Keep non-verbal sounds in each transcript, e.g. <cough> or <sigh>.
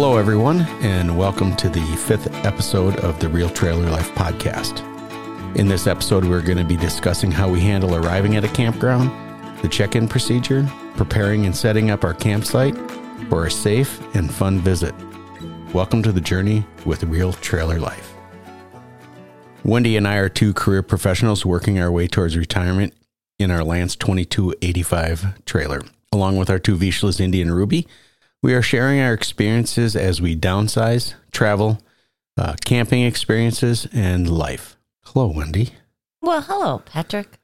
Hello, everyone, and welcome to the fifth episode of the Real Trailer Life podcast. In this episode, we're going to be discussing how we handle arriving at a campground, the check in procedure, preparing and setting up our campsite for a safe and fun visit. Welcome to the journey with Real Trailer Life. Wendy and I are two career professionals working our way towards retirement in our Lance 2285 trailer, along with our two Vizslas Indy and Ruby. We are sharing our experiences as we downsize, travel, uh, camping experiences, and life. Hello, Wendy. Well, hello, Patrick.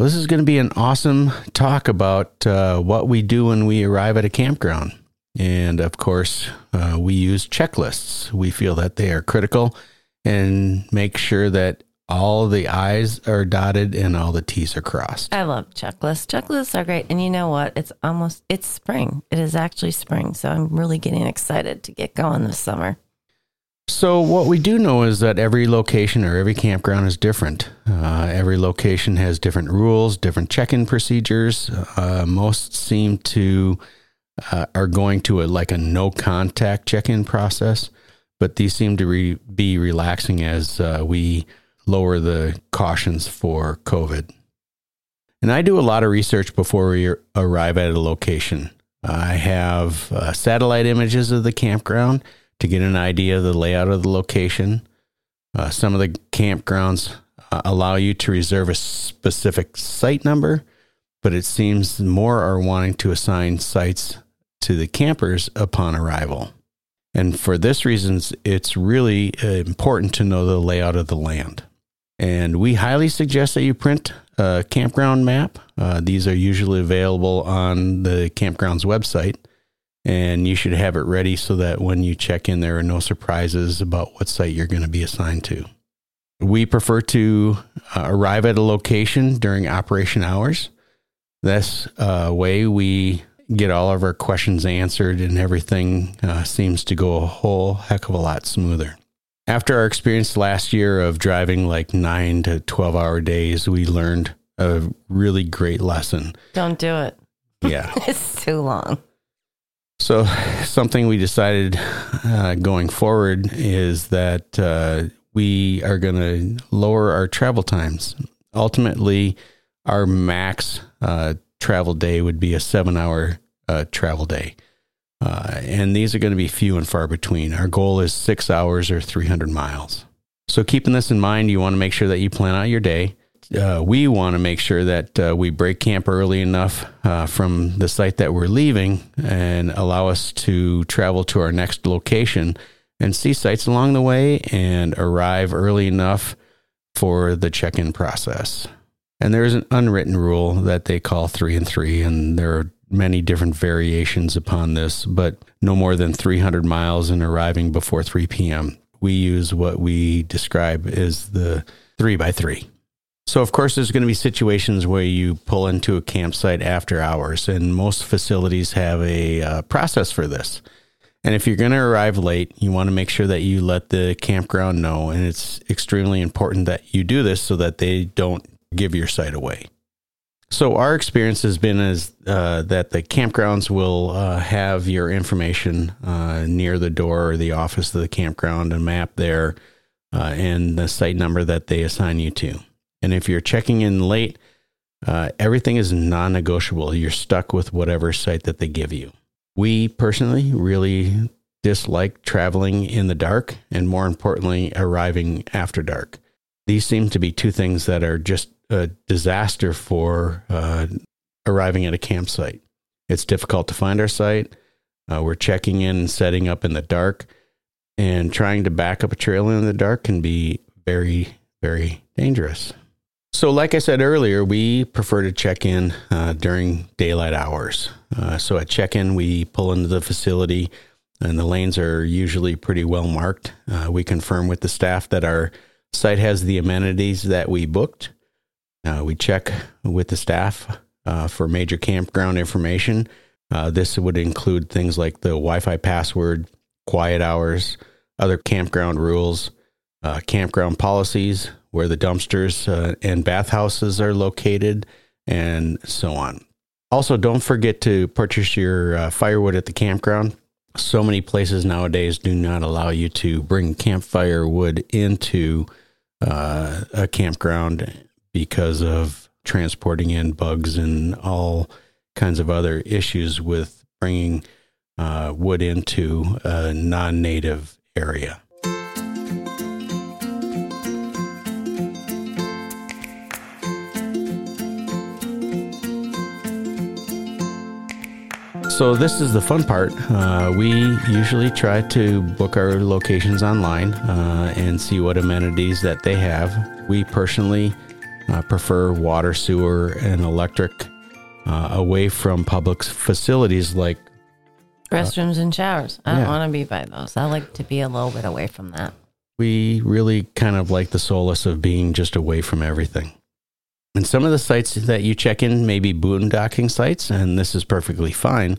This is going to be an awesome talk about uh, what we do when we arrive at a campground. And of course, uh, we use checklists. We feel that they are critical and make sure that all the I's are dotted and all the T's are crossed. I love checklists. Checklists are great. And you know what? It's almost, it's spring. It is actually spring. So I'm really getting excited to get going this summer. So, what we do know is that every location or every campground is different. Uh, every location has different rules, different check in procedures. Uh, most seem to uh, are going to a like a no contact check in process, but these seem to re- be relaxing as uh, we lower the cautions for COVID. And I do a lot of research before we arrive at a location. I have uh, satellite images of the campground to get an idea of the layout of the location. Uh, some of the campgrounds uh, allow you to reserve a specific site number, but it seems more are wanting to assign sites to the campers upon arrival. And for this reason, it's really uh, important to know the layout of the land. And we highly suggest that you print a campground map. Uh, these are usually available on the campground's website and you should have it ready so that when you check in, there are no surprises about what site you're going to be assigned to. We prefer to uh, arrive at a location during operation hours. This uh, way, we get all of our questions answered, and everything uh, seems to go a whole heck of a lot smoother. After our experience last year of driving like nine to 12 hour days, we learned a really great lesson. Don't do it. Yeah. <laughs> it's too long. So, something we decided uh, going forward is that uh, we are going to lower our travel times. Ultimately, our max uh, travel day would be a seven hour uh, travel day. Uh, and these are going to be few and far between. Our goal is six hours or 300 miles. So, keeping this in mind, you want to make sure that you plan out your day uh, we want to make sure that uh, we break camp early enough uh, from the site that we're leaving and allow us to travel to our next location and see sites along the way and arrive early enough for the check in process. And there's an unwritten rule that they call three and three, and there are many different variations upon this, but no more than 300 miles and arriving before 3 p.m. We use what we describe as the three by three. So, of course, there's going to be situations where you pull into a campsite after hours, and most facilities have a uh, process for this. And if you're going to arrive late, you want to make sure that you let the campground know. And it's extremely important that you do this so that they don't give your site away. So, our experience has been is uh, that the campgrounds will uh, have your information uh, near the door or the office of the campground, a map there, uh, and the site number that they assign you to. And if you're checking in late, uh, everything is non negotiable. You're stuck with whatever site that they give you. We personally really dislike traveling in the dark and, more importantly, arriving after dark. These seem to be two things that are just a disaster for uh, arriving at a campsite. It's difficult to find our site. Uh, we're checking in and setting up in the dark, and trying to back up a trail in the dark can be very, very dangerous. So, like I said earlier, we prefer to check in uh, during daylight hours. Uh, so, at check in, we pull into the facility, and the lanes are usually pretty well marked. Uh, we confirm with the staff that our site has the amenities that we booked. Uh, we check with the staff uh, for major campground information. Uh, this would include things like the Wi Fi password, quiet hours, other campground rules, campground policies, where the dumpsters uh, and bathhouses are located, and so on. Also, don't forget to purchase your uh, firewood at the campground. So many places nowadays do not allow you to bring campfire wood into uh, a campground because of transporting in bugs and all kinds of other issues with bringing uh, wood into a non native area. So this is the fun part. Uh, we usually try to book our locations online uh, and see what amenities that they have. We personally uh, prefer water, sewer, and electric uh, away from public facilities like Restrooms and showers. I don't want to be by those. I like to be a little bit away from that. we really kind of like the solace of being just away from everything. And some of the sites that you check in may be boondocking sites, and this is perfectly fine.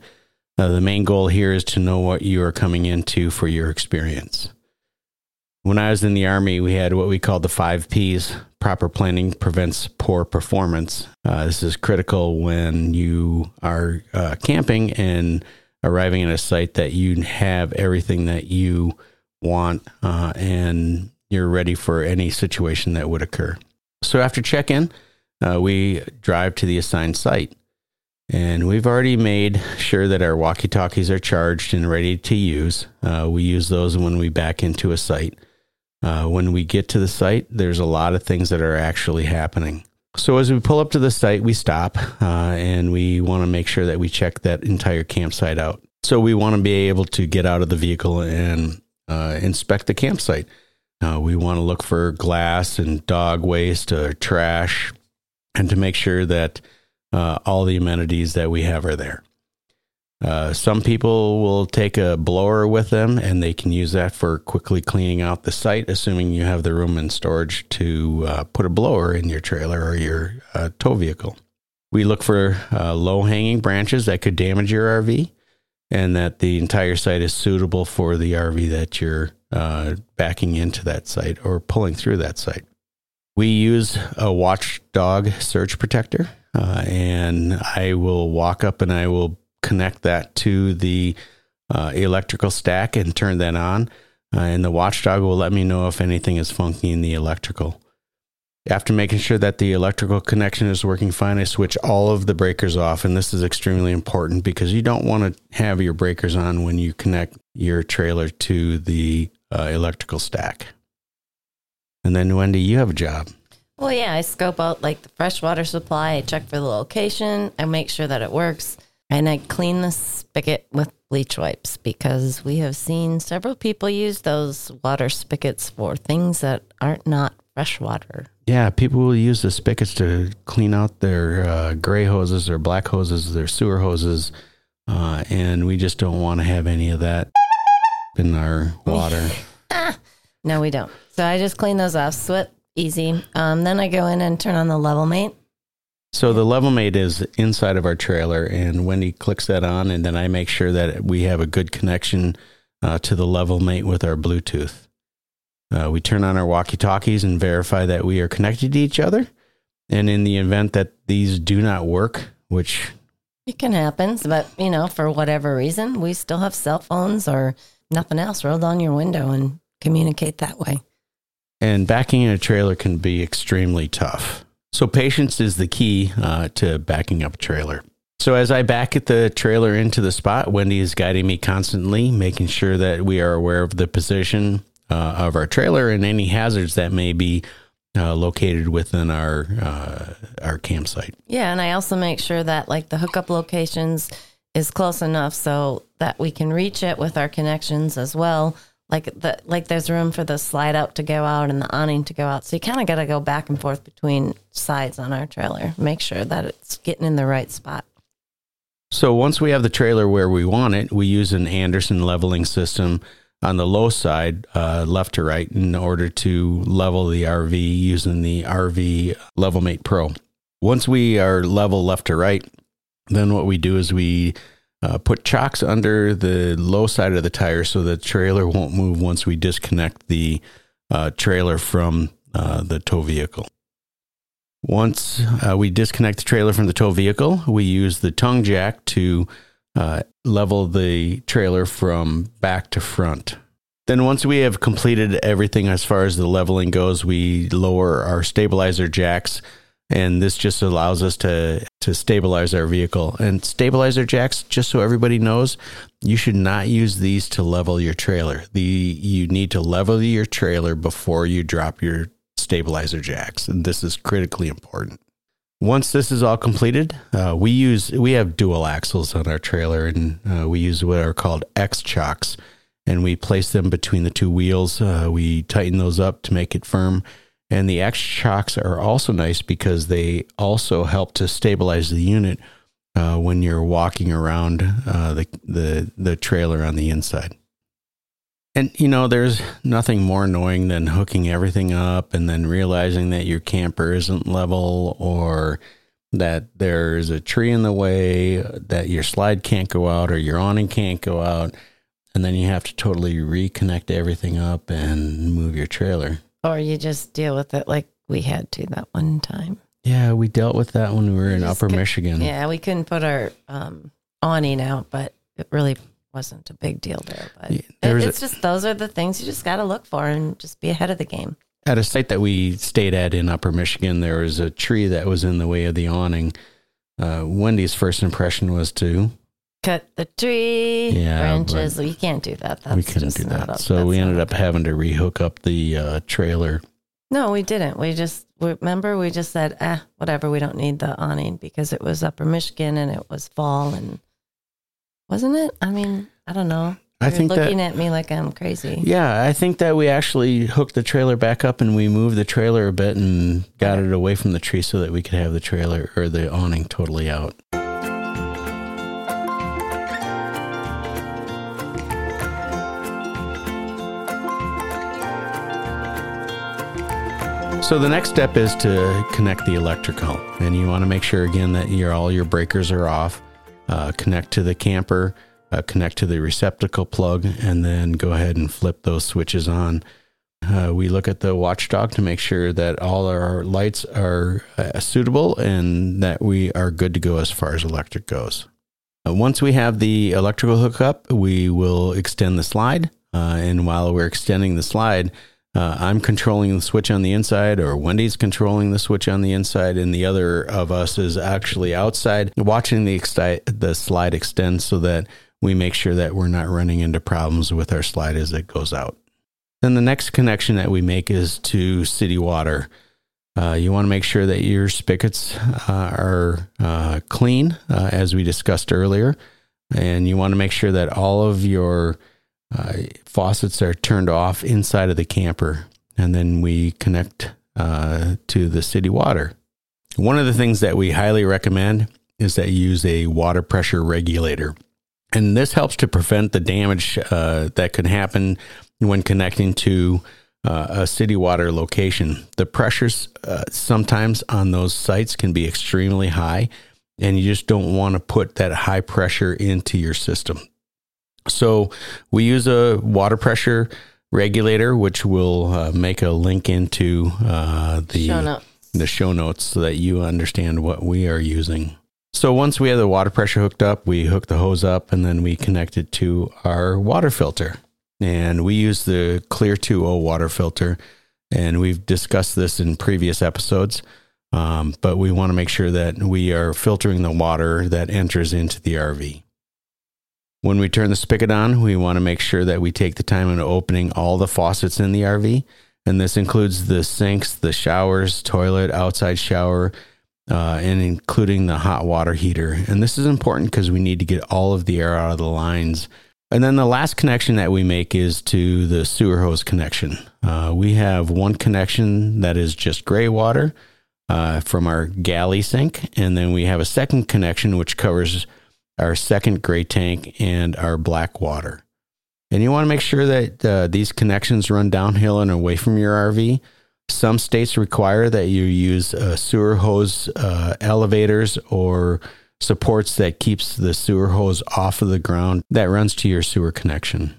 Uh, the main goal here is to know what you are coming into for your experience. When I was in the Army, we had what we called the five P's proper planning prevents poor performance. Uh, this is critical when you are uh, camping and arriving at a site that you have everything that you want uh, and you're ready for any situation that would occur. So after check in, uh, we drive to the assigned site. And we've already made sure that our walkie talkies are charged and ready to use. Uh, we use those when we back into a site. Uh, when we get to the site, there's a lot of things that are actually happening. So as we pull up to the site, we stop uh, and we want to make sure that we check that entire campsite out. So we want to be able to get out of the vehicle and uh, inspect the campsite. Uh, we want to look for glass and dog waste or trash, and to make sure that uh, all the amenities that we have are there. Uh, some people will take a blower with them and they can use that for quickly cleaning out the site, assuming you have the room and storage to uh, put a blower in your trailer or your uh, tow vehicle. We look for uh, low hanging branches that could damage your RV and that the entire site is suitable for the RV that you're uh, backing into that site or pulling through that site. We use a watchdog surge protector, uh, and I will walk up and I will connect that to the uh, electrical stack and turn that on. Uh, and the watchdog will let me know if anything is funky in the electrical. After making sure that the electrical connection is working fine, I switch all of the breakers off. And this is extremely important because you don't want to have your breakers on when you connect your trailer to the uh, electrical stack. And then, Wendy, you have a job. Well, yeah, I scope out like the freshwater supply. I check for the location. I make sure that it works. And I clean the spigot with bleach wipes because we have seen several people use those water spigots for things that aren't not fresh water. Yeah, people will use the spigots to clean out their uh, gray hoses, their black hoses, their sewer hoses, uh, and we just don't want to have any of that in our water. <laughs> No, we don't. So I just clean those off, sweat easy. Um, then I go in and turn on the level mate. So the LevelMate is inside of our trailer, and Wendy clicks that on, and then I make sure that we have a good connection uh, to the LevelMate with our Bluetooth. Uh, we turn on our walkie talkies and verify that we are connected to each other. And in the event that these do not work, which It can happen, but you know, for whatever reason, we still have cell phones or nothing else. Roll down your window and communicate that way. and backing in a trailer can be extremely tough. So patience is the key uh, to backing up a trailer. So as I back at the trailer into the spot, Wendy is guiding me constantly, making sure that we are aware of the position uh, of our trailer and any hazards that may be uh, located within our uh, our campsite. Yeah, and I also make sure that like the hookup locations is close enough so that we can reach it with our connections as well. Like the like there's room for the slide out to go out and the awning to go out. So you kind of got to go back and forth between sides on our trailer. Make sure that it's getting in the right spot. So once we have the trailer where we want it, we use an Anderson leveling system on the low side, uh, left to right, in order to level the RV using the RV LevelMate Pro. Once we are level left to right, then what we do is we uh, put chocks under the low side of the tire so the trailer won't move once we disconnect the uh, trailer from uh, the tow vehicle. Once uh, we disconnect the trailer from the tow vehicle, we use the tongue jack to uh, level the trailer from back to front. Then, once we have completed everything as far as the leveling goes, we lower our stabilizer jacks, and this just allows us to to stabilize our vehicle. And stabilizer jacks, just so everybody knows, you should not use these to level your trailer. The you need to level your trailer before you drop your stabilizer jacks, and this is critically important. Once this is all completed, uh, we use we have dual axles on our trailer, and uh, we use what are called X chocks and we place them between the two wheels. Uh, we tighten those up to make it firm. And the X chocks are also nice because they also help to stabilize the unit uh, when you're walking around uh, the, the the trailer on the inside. And you know, there's nothing more annoying than hooking everything up and then realizing that your camper isn't level or that there's a tree in the way, that your slide can't go out or your awning can't go out and then you have to totally reconnect everything up and move your trailer. Or you just deal with it like we had to that one time. Yeah, we dealt with that when we were in Upper Michigan. Yeah, we couldn't put our um, awning out, but it really wasn't a big deal there. But yeah, it, it's a, just those are the things you just got to look for and just be ahead of the game. At a site that we stayed at in Upper Michigan, there was a tree that was in the way of the awning. Uh, Wendy's first impression was to cut the tree yeah, branches. We can't do that. That's we couldn't do that. so we ended up having to rehook up the uh, trailer. No, we didn't. We just remember we just said, ah, whatever. We don't need the awning because it was Upper Michigan and it was fall and wasn't it? I mean, I don't know. I You're think looking that, at me like I'm crazy. Yeah, I think that we actually hooked the trailer back up and we moved the trailer a bit and got it away from the tree so that we could have the trailer or the awning totally out. So the next step is to connect the electrical, and you want to make sure again that your all your breakers are off. Uh, connect to the camper, uh, connect to the receptacle plug, and then go ahead and flip those switches on. Uh, we look at the watchdog to make sure that all our lights are uh, suitable and that we are good to go as far as electric goes. Uh, once we have the electrical hookup, we will extend the slide. Uh, and while we're extending the slide, uh, I'm controlling the switch on the inside, or Wendy's controlling the switch on the inside, and the other of us is actually outside watching the exti- the slide extend so that we make sure that we're not running into problems with our slide as it goes out. Then the next connection that we make is to city water. Uh, you want to make sure that your spigots uh, are uh, clean, uh, as we discussed earlier, and you want to make sure that all of your uh, faucets are turned off inside of the camper, and then we connect uh, to the city water. One of the things that we highly recommend is that you use a water pressure regulator. And this helps to prevent the damage uh, that could happen when connecting to uh, a city water location. The pressures uh, sometimes on those sites can be extremely high, and you just don't want to put that high pressure into your system. So we use a water pressure regulator, which will uh, make a link into uh, the show the show notes so that you understand what we are using. So once we have the water pressure hooked up, we hook the hose up and then we connect it to our water filter. And we use the Clear2O water filter. And we've discussed this in previous episodes. Um, but we want to make sure that we are filtering the water that enters into the RV. When we turn the spigot on, we want to make sure that we take the time in opening all the faucets in the RV. And this includes the sinks, the showers, toilet, outside shower, uh, and including the hot water heater. And this is important because we need to get all of the air out of the lines. And then the last connection that we make is to the sewer hose connection. Uh, we have one connection that is just gray water uh, from our galley sink. And then we have a second connection which covers our second gray tank, and our black water. And you want to make sure that uh, these connections run downhill and away from your RV. Some states require that you use uh, sewer hose uh, elevators or supports that keeps the sewer hose off of the ground that runs to your sewer connection.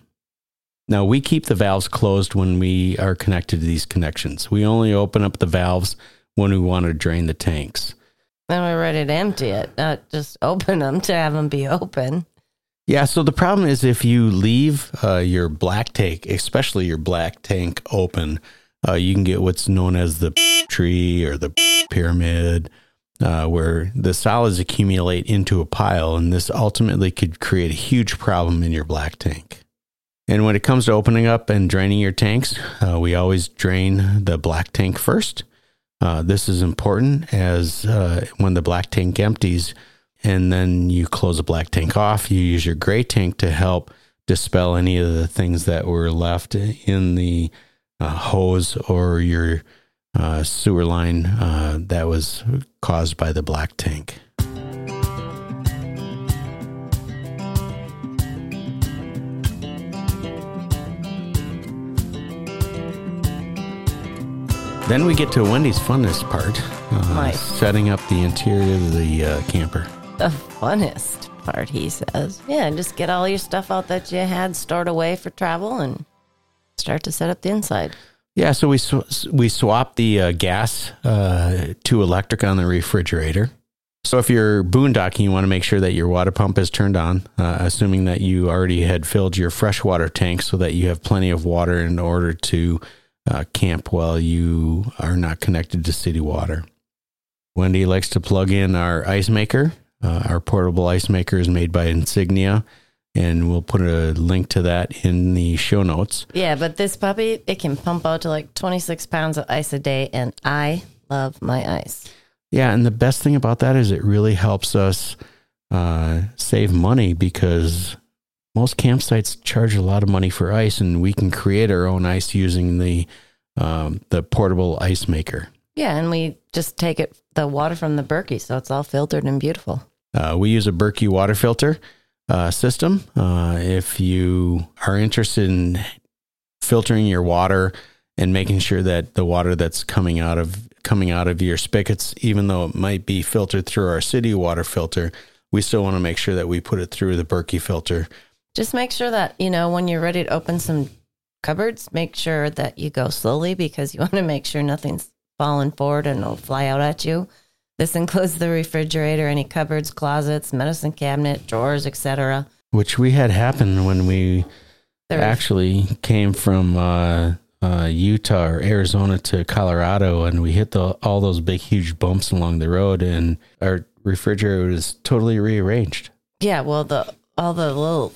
Now, we keep the valves closed when we are connected to these connections. We only open up the valves when we want to drain the tanks. Then we're ready to empty it, not just open them to have them be open. Yeah, so the problem is if you leave uh, your black tank, especially your black tank open, uh, you can get what's known as the tree or the pyramid, uh, where the solids accumulate into a pile, and this ultimately could create a huge problem in your black tank. And when it comes to opening up and draining your tanks, uh, we always drain the black tank first. Uh, this is important as uh, when the black tank empties, and then you close the black tank off. You use your gray tank to help dispel any of the things that were left in the uh, hose or your uh, sewer line uh, that was caused by the black tank. Then we get to Wendy's funnest part, uh, setting up the interior of the uh, camper. The funnest part, he says. Yeah, just get all your stuff out that you had stored away for travel and start to set up the inside. Yeah, so we sw- we swapped the uh, gas uh, to electric on the refrigerator. So if you're boondocking, you want to make sure that your water pump is turned on, uh, assuming that you already had filled your freshwater tank so that you have plenty of water in order to uh, camp while you are not connected to city water. Wendy likes to plug in our ice maker. Uh, our portable ice maker is made by Insignia, and we'll put a link to that in the show notes. Yeah, but this puppy, it can pump out to like 26 pounds of ice a day, and I love my ice. Yeah, and the best thing about that is it really helps us uh, save money because most campsites charge a lot of money for ice, and we can create our own ice using the um, the portable ice maker. Yeah, and we just take it the water from the Berkey, so it's all filtered and beautiful. Uh, we use a Berkey water filter uh, system. Uh, if you are interested in filtering your water and making sure that the water that's coming out of coming out of your spigots, even though it might be filtered through our city water filter, we still want to make sure that we put it through the Berkey filter. Just make sure that, you know, when you're ready to open some cupboards, make sure that you go slowly because you <laughs> want to make sure nothing's falling forward and it'll fly out at you. This includes the refrigerator, any cupboards, closets, medicine cabinet, drawers, etc. Which we had happen when we There- actually came from uh, uh, Utah or Arizona to Colorado, and we hit the, all those big, huge bumps along the road, and our refrigerator was totally rearranged. Yeah, well, the all the little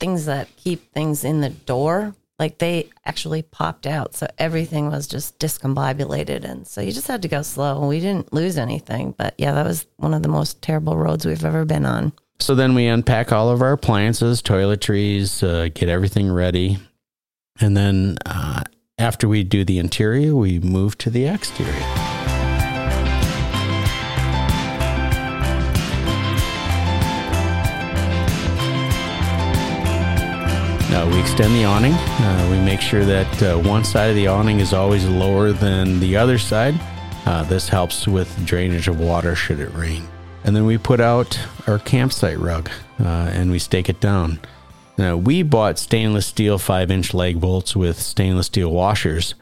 things that keep things in the door, like they actually popped out. So everything was just discombobulated. And so you just had to go slow. We didn't lose anything. But yeah, that was one of the most terrible roads we've ever been on. So then we unpack all of our appliances, toiletries, uh, get everything ready, and then uh, after we do the interior, we move to the exterior. Uh, we extend the awning. Uh, we make sure that uh, one side of the awning is always lower than the other side. Uh, this helps with drainage of water should it rain. And then we put out our campsite rug uh, and we stake it down. Now, we bought stainless steel 5 inch leg bolts with stainless steel washers,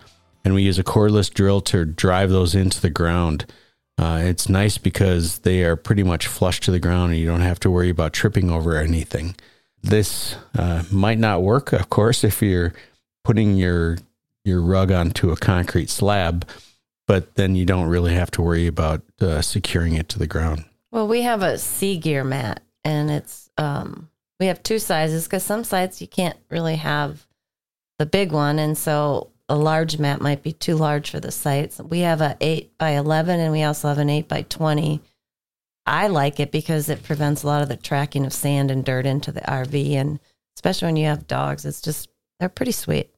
and we use a cordless drill to drive those into the ground. Uh, it's nice because they are pretty much flush to the ground and you don't have to worry about tripping over anything. This uh, might not work, of course, if you're putting your your rug onto a concrete slab, but then you don't really have to worry about uh, securing it to the ground. Well, we have a sea gear mat, and it's um, we have two sizes because some sites you can't really have the big one, and so a large mat might be too large for the sites. We have a eight by eleven, and we also have an eight by twenty. I like it because it prevents a lot of the tracking of sand and dirt into the RV, and especially when you have dogs, it's just they're pretty sweet.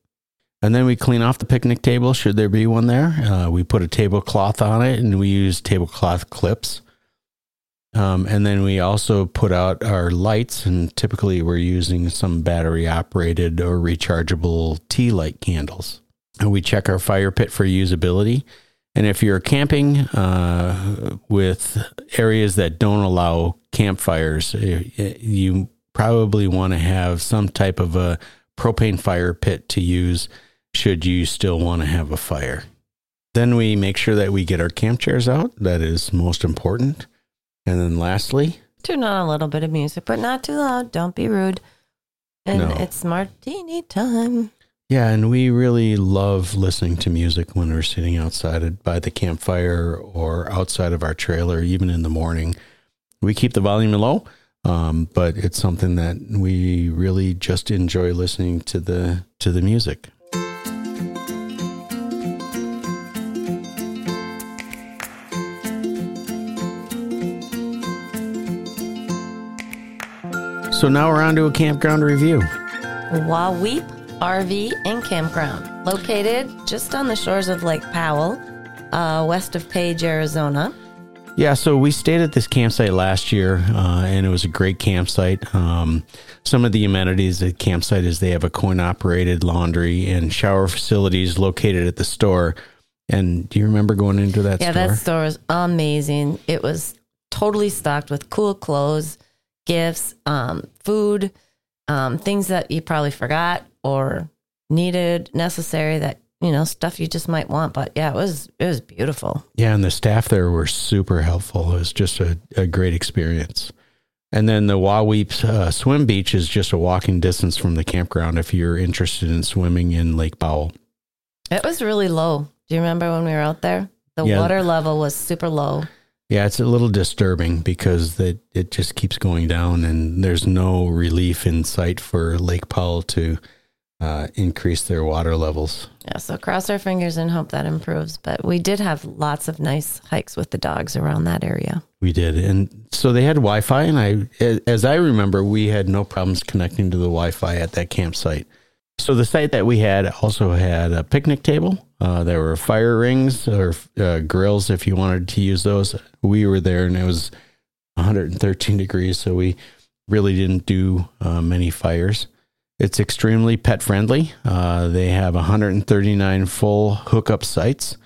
And then we clean off the picnic table, should there be one there. Uh, we put a tablecloth on it and we use tablecloth clips. Um, and then we also put out our lights, and typically we're using some battery operated or rechargeable tea light candles. And we check our fire pit for usability. And if you're camping uh, with areas that don't allow campfires, eh, eh, you probably want to have some type of a propane fire pit to use should you still want to have a fire. Then we make sure that we get our camp chairs out. That is most important. And then lastly, Turn on a little bit of music, but not too loud. Don't be rude. And No. it's martini time. Yeah, and we really love listening to music when we're sitting outside by the campfire or outside of our trailer, even in the morning. We keep the volume low, um, but it's something that we really just enjoy listening to the to the music. So now we're on to a campground review. Wahweap RV and Campground, located just on the shores of Lake Powell, uh, west of Page, Arizona. Yeah, so we stayed at this campsite last year, uh, and it was a great campsite. Um, some of the amenities at campsite is they have a coin-operated laundry and shower facilities located at the store. And do you remember going into that Yeah, store? that store is amazing. It was totally stocked with cool clothes, gifts, um, food, um, things that you probably forgot or needed, necessary that you know stuff you just might want. But yeah, it was it was beautiful. Yeah, and the staff there were super helpful. It was just a, a great experience. And then the Wahweap uh, Swim Beach is just a walking distance from the campground if you're interested in swimming in Lake Powell. It was really low. Do you remember when we were out there? The Yeah. water level was super low. Yeah, it's a little disturbing because that it just keeps going down, and there's no relief in sight for Lake Powell to uh, increase their water levels. Yeah, so cross our fingers and hope that improves. But we did have lots of nice hikes with the dogs around that area. We did, and so they had Wi-Fi, and I, as I remember, we had no problems connecting to the Wi-Fi at that campsite. So the site that we had also had a picnic table. Uh, there were fire rings or uh, grills if you wanted to use those. We were there, and it was 113 degrees, so we really didn't do uh, many fires. It's extremely pet friendly. Uh, they have 139 full hookup sites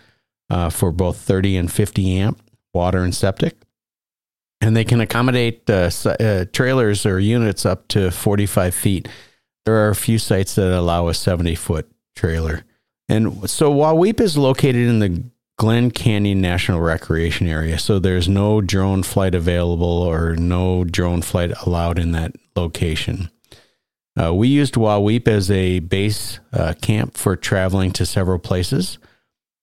uh, for both 30 and 50 amp water and septic and they can accommodate uh, uh, trailers or units up to 45 feet. There are a few sites that allow a 70 foot trailer. And so Wahweap is located in the Glen Canyon National Recreation Area. So there's no drone flight available or no drone flight allowed in that location. Uh, we used Wahweap as a base uh, camp for traveling to several places.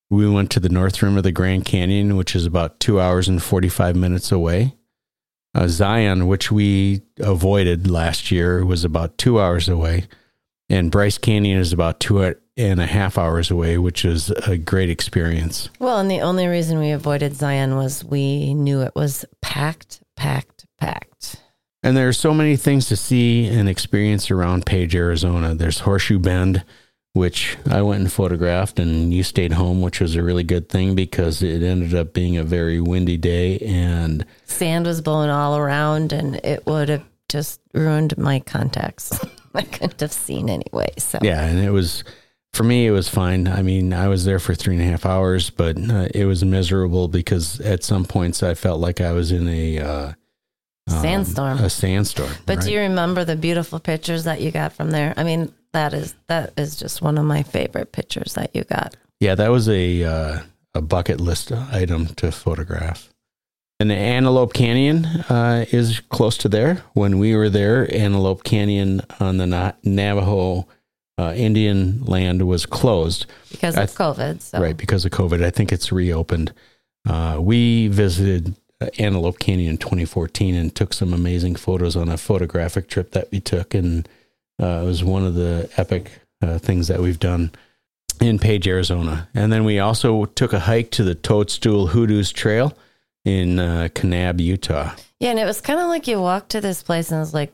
We went to the north rim of the Grand Canyon, which is about two hours and 45 minutes away. Uh, Zion, which we avoided last year, was about two hours away. And Bryce Canyon is about two and a half hours away, which is a great experience. Well, and the only reason we avoided Zion was we knew it was packed, packed, packed. And there are so many things to see and experience around Page, Arizona. There's Horseshoe Bend, which I went and photographed, and you stayed home, which was a really good thing because it ended up being a very windy day. And Sand was blowing all around, and it would have just ruined my contacts. <laughs> I couldn't have seen anyway. So yeah, and it was for me, it was fine. I mean, I was there for three and a half hours, but uh, it was miserable because at some points I felt like I was in a uh, um, Sandstorm. a sandstorm. But right? do you remember the beautiful pictures that you got from there? I mean, that is that is just one of my favorite pictures that you got. Yeah, that was a uh, a bucket list item to photograph. And the Antelope Canyon uh, is close to there. When we were there, Antelope Canyon on the Na- Navajo uh, Indian land was closed, because of th- COVID. So right, because of COVID. I think it's reopened. Uh, we visited Antelope Canyon in 2014 and took some amazing photos on a photographic trip that we took, and uh, it was one of the epic uh, things that we've done in Page, Arizona. And then we also took a hike to the Toadstool Hoodoos Trail in uh, Kanab, Utah. yeah, and it was kind of like you walked to this place and it was like,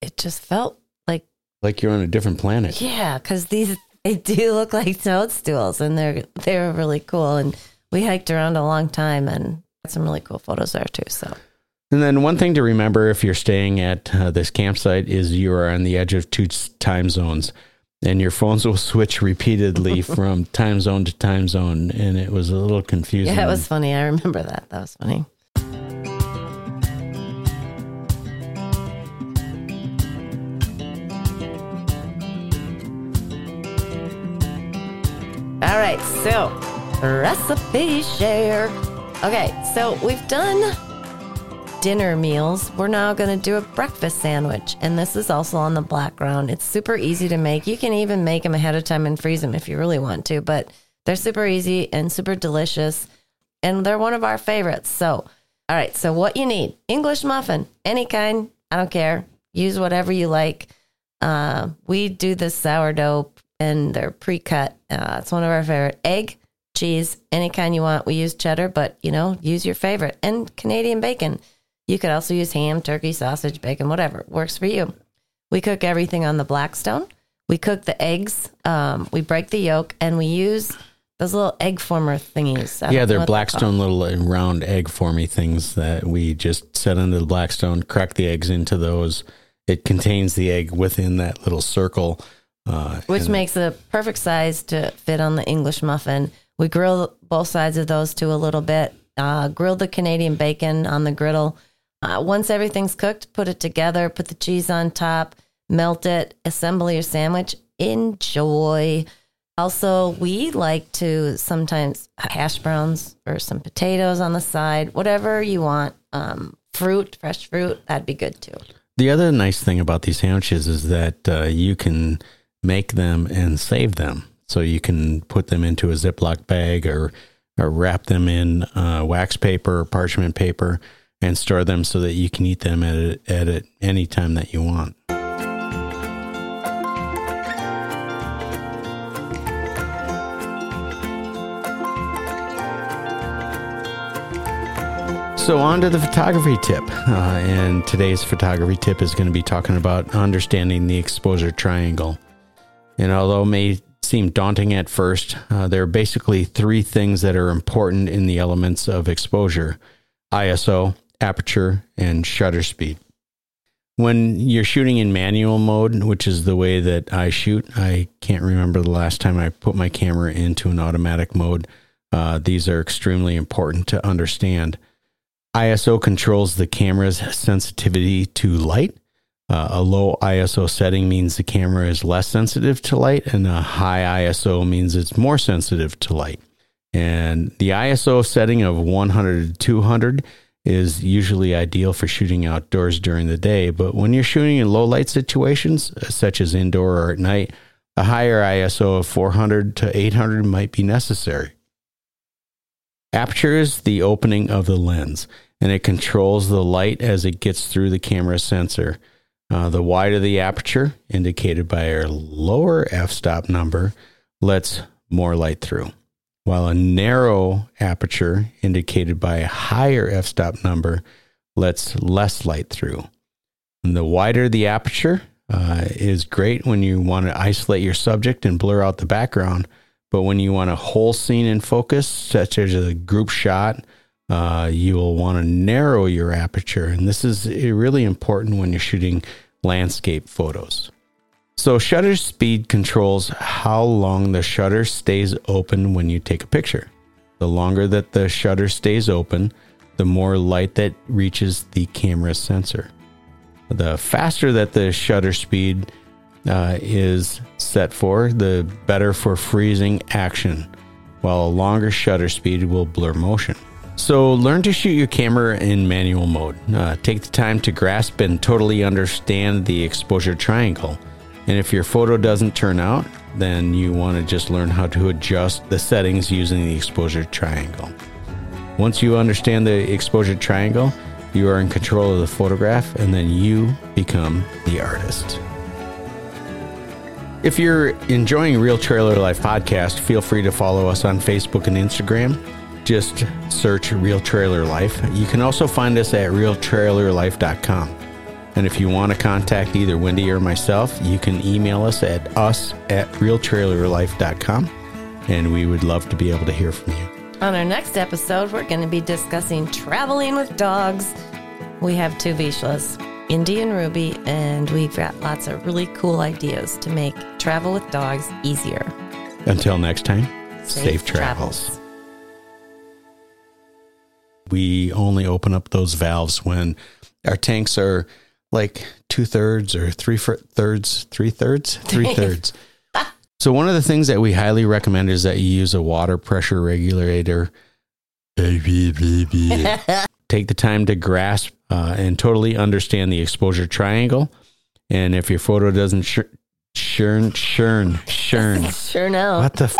it just felt like Like you're on a different planet. yeah, because these they do look like toadstools and they're they're really cool. And we hiked around a long time and got some really cool photos there too. So And then one thing to remember if you're staying at uh, this campsite is you are on the edge of two time zones. And your phones <laughs> will switch repeatedly <laughs> from time zone to time zone, and it was a little confusing. yeah, it was funny. I remember that. That was funny. All right, so recipe share. Okay, so we've done dinner meals, we're now going to do a breakfast sandwich. And this is also on the black ground. It's super easy to make. You can even make them ahead of time and freeze them if you really want to, but they're super easy and super delicious. And they're one of our favorites. So, all right. So, what you need English muffin, any kind. I don't care. Use whatever you like. Uh, we do the sourdough and they're pre cut. Uh, it's one of our favorite. Egg, cheese, any kind you want. We use cheddar, but you know, use your favorite. And Canadian bacon. You could also use ham, turkey, sausage, bacon, whatever works for you. We cook everything on the Blackstone. We cook the eggs. Um, we break the yolk, and we use those little egg former thingies. Yeah, they're Blackstone little uh, round egg formy things that we just set into the Blackstone, crack the eggs into those. It contains the egg within that little circle. Uh, Which makes a perfect size to fit on the English muffin. We grill both sides of those too a little bit. Uh, grill the Canadian bacon on the griddle. Uh, once everything's cooked, put it together, put the cheese on top, melt it, assemble your sandwich. Enjoy. Also, we like to sometimes hash browns or some potatoes on the side, whatever you want. Um, fruit, fresh fruit, that'd be good too. The other nice thing about these sandwiches is that uh, you can make them and save them. So you can put them into a Ziploc bag or, or wrap them in uh, wax paper or parchment paper and store them so that you can eat them at, a, at any time that you want. So, on to the photography tip. Uh, and today's photography tip is going to be talking about understanding the exposure triangle. And although may seem daunting at first, uh, there are basically three things that are important in the elements of exposure ISO, aperture, and shutter speed. When you're shooting in manual mode, which is the way that I shoot, I can't remember the last time I put my camera into an automatic mode. Uh, these are extremely important to understand. ISO controls the camera's sensitivity to light uh, a low ISO setting means the camera is less sensitive to light, and a high ISO means it's more sensitive to light. And the ISO setting of 100 to 200 is usually ideal for shooting outdoors during the day. But when you're shooting in low light situations, such as indoor or at night, a higher ISO of 400 to 800 might be necessary. Aperture is the opening of the lens, and it controls the light as it gets through the camera sensor. Uh, the wider the aperture, indicated by our lower f-stop number, lets more light through, while a narrow aperture, indicated by a higher f-stop number, lets less light through. And the wider the aperture uh, is great when you want to isolate your subject and blur out the background, but when you want a whole scene in focus, such as a group shot, uh, you will want to narrow your aperture. And this is really important when you're shooting landscape photos. So, shutter speed controls how long the shutter stays open when you take a picture. The longer that the shutter stays open, the more light that reaches the camera sensor. The faster that the shutter speed uh, is set for, the better for freezing action, while a longer shutter speed will blur motion. So, learn to shoot your camera in manual mode. Uh, take the time to grasp and totally understand the exposure triangle. And if your photo doesn't turn out, then you want to just learn how to adjust the settings using the exposure triangle. Once you understand the exposure triangle, you are in control of the photograph, and then you become the artist. If you're enjoying Real Trailer Life podcast, feel free to follow us on Facebook and Instagram just search Real Trailer Life. You can also find us at realtrailerlife.com. And if you want to contact either Wendy or myself, you can email us at us at realtrailerlife.com. And we would love to be able to hear from you. On our next episode, we're going to be discussing traveling with dogs. We have two Vizslas, Indy and Ruby, and we've got lots of really cool ideas to make travel with dogs easier. Until next time, safe, safe travels. travels we only open up those valves when our tanks are like two thirds or three thirds, three thirds, <laughs> three thirds. so one of the things that we highly recommend is that you use a water pressure regulator. <laughs> Take the time to grasp uh, and totally understand the exposure triangle. And if your photo doesn't sh- churn, churn, churn, <laughs> Sure no. what the f-